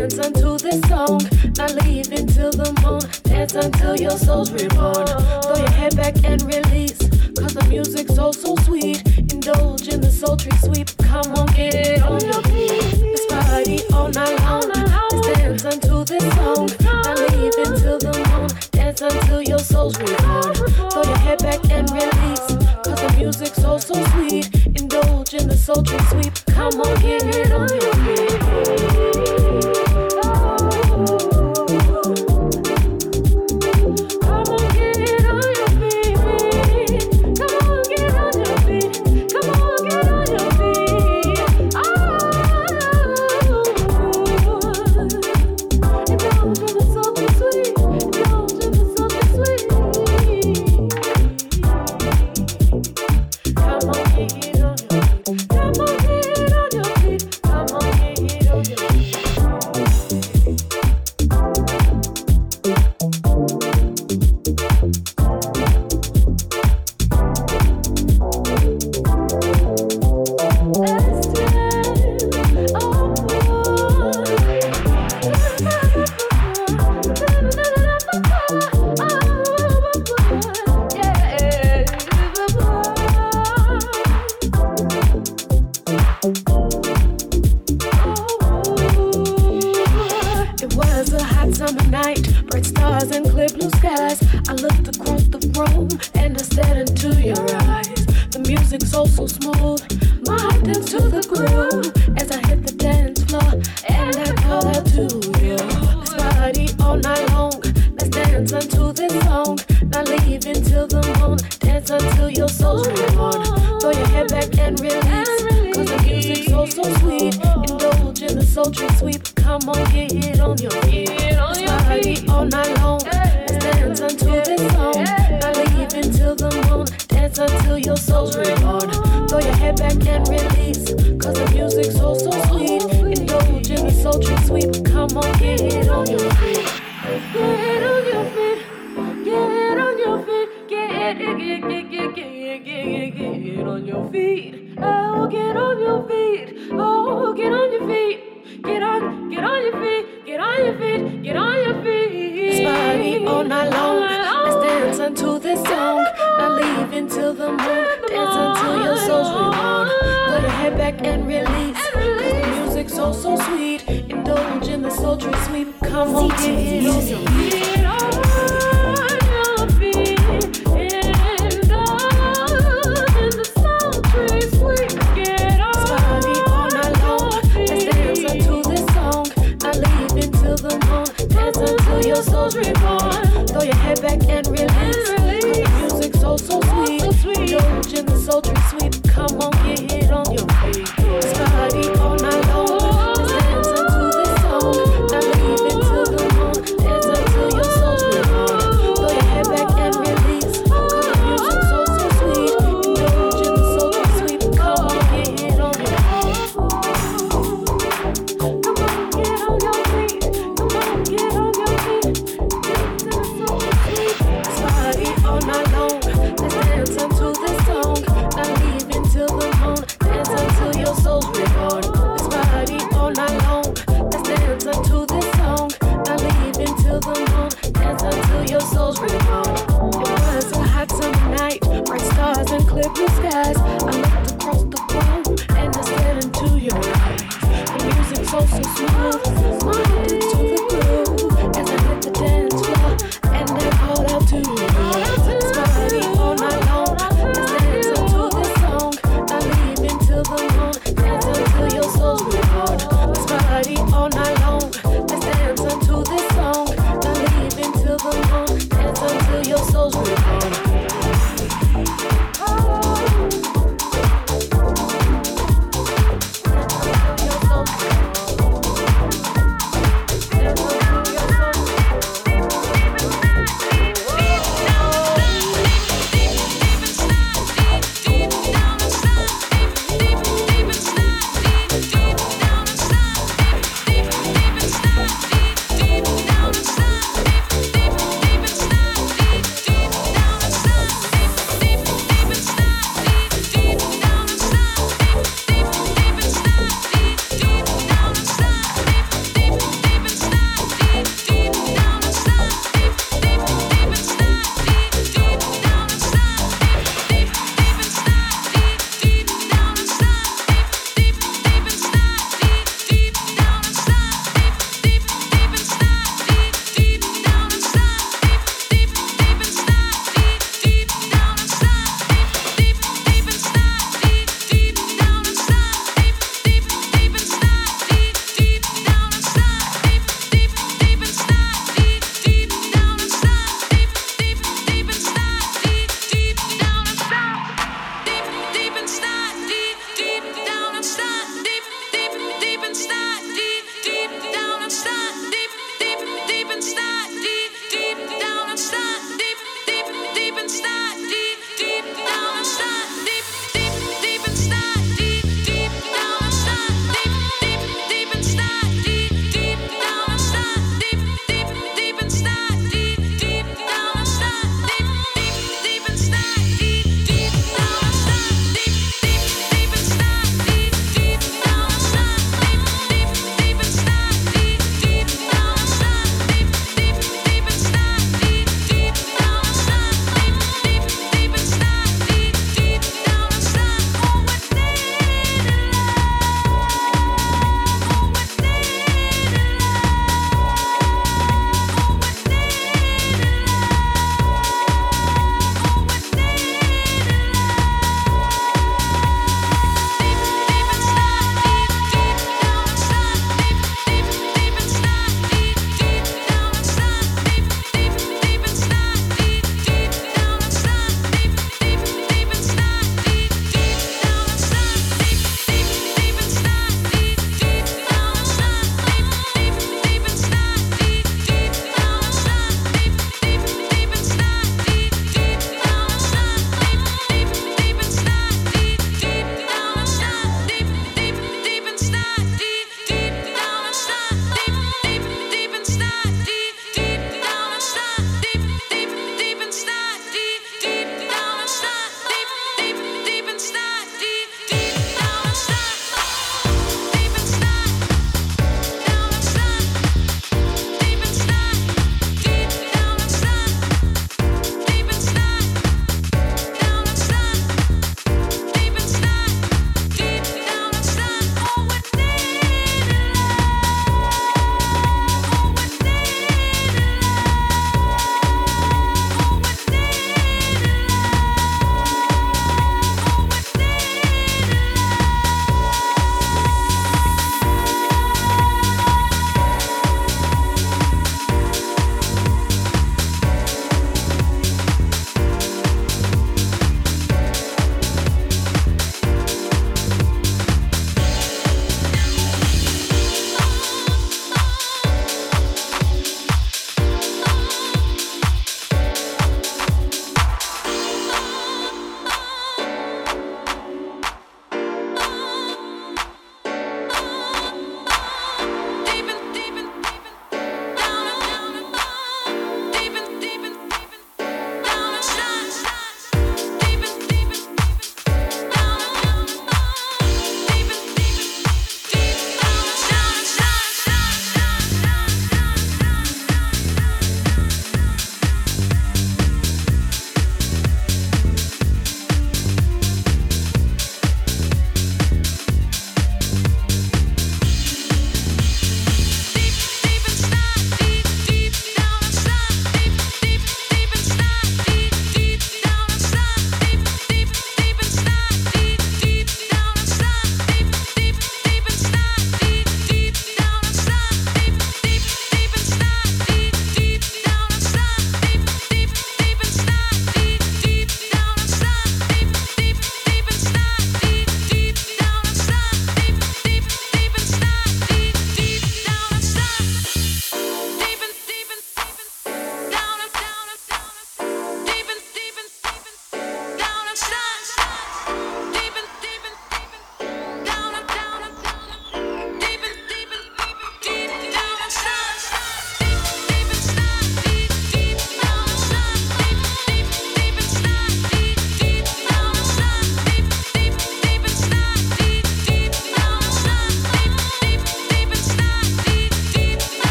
Dance unto this song, not leave until the moon. Dance until your soul's reborn. Throw your head back and release, cause the music's all so sweet. Indulge in the sultry sweep, come on, get it on your feet. This party all night long. Let's dance unto this song, not leave until the moon. Dance until your soul's reborn. Throw your head back and release, cause the music's all so sweet. Indulge in the sultry sweep, come on, get it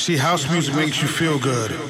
see, house music makes you feel good.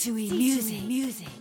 C2E Music. Music.